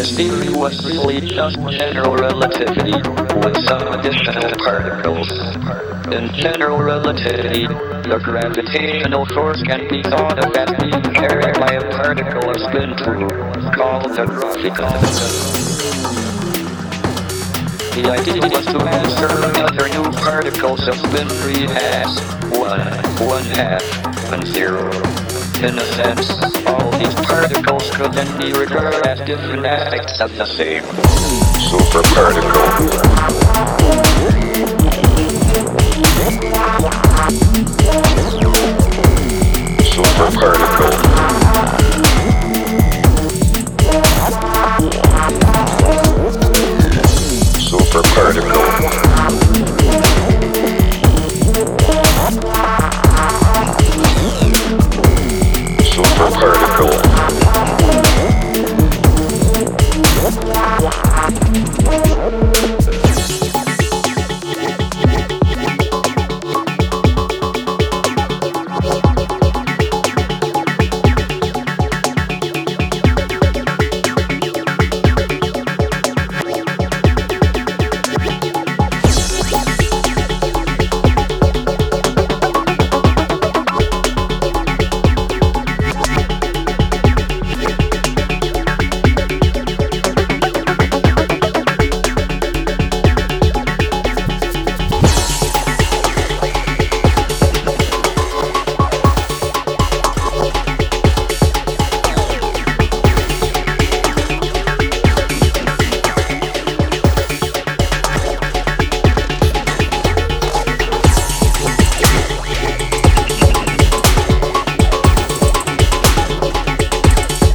This theory was really just general relativity with some additional particles. In general relativity, the gravitational force can be thought of as being carried by a particle of spin called the graviton. The idea was to insert other new particles of spin 3 as 1, 1 half, and 0. In a sense, all these particles could then be regarded as different aspects of the same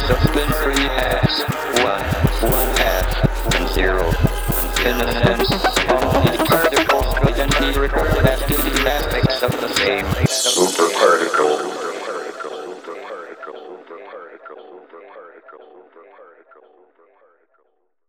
of spin-free halves, one,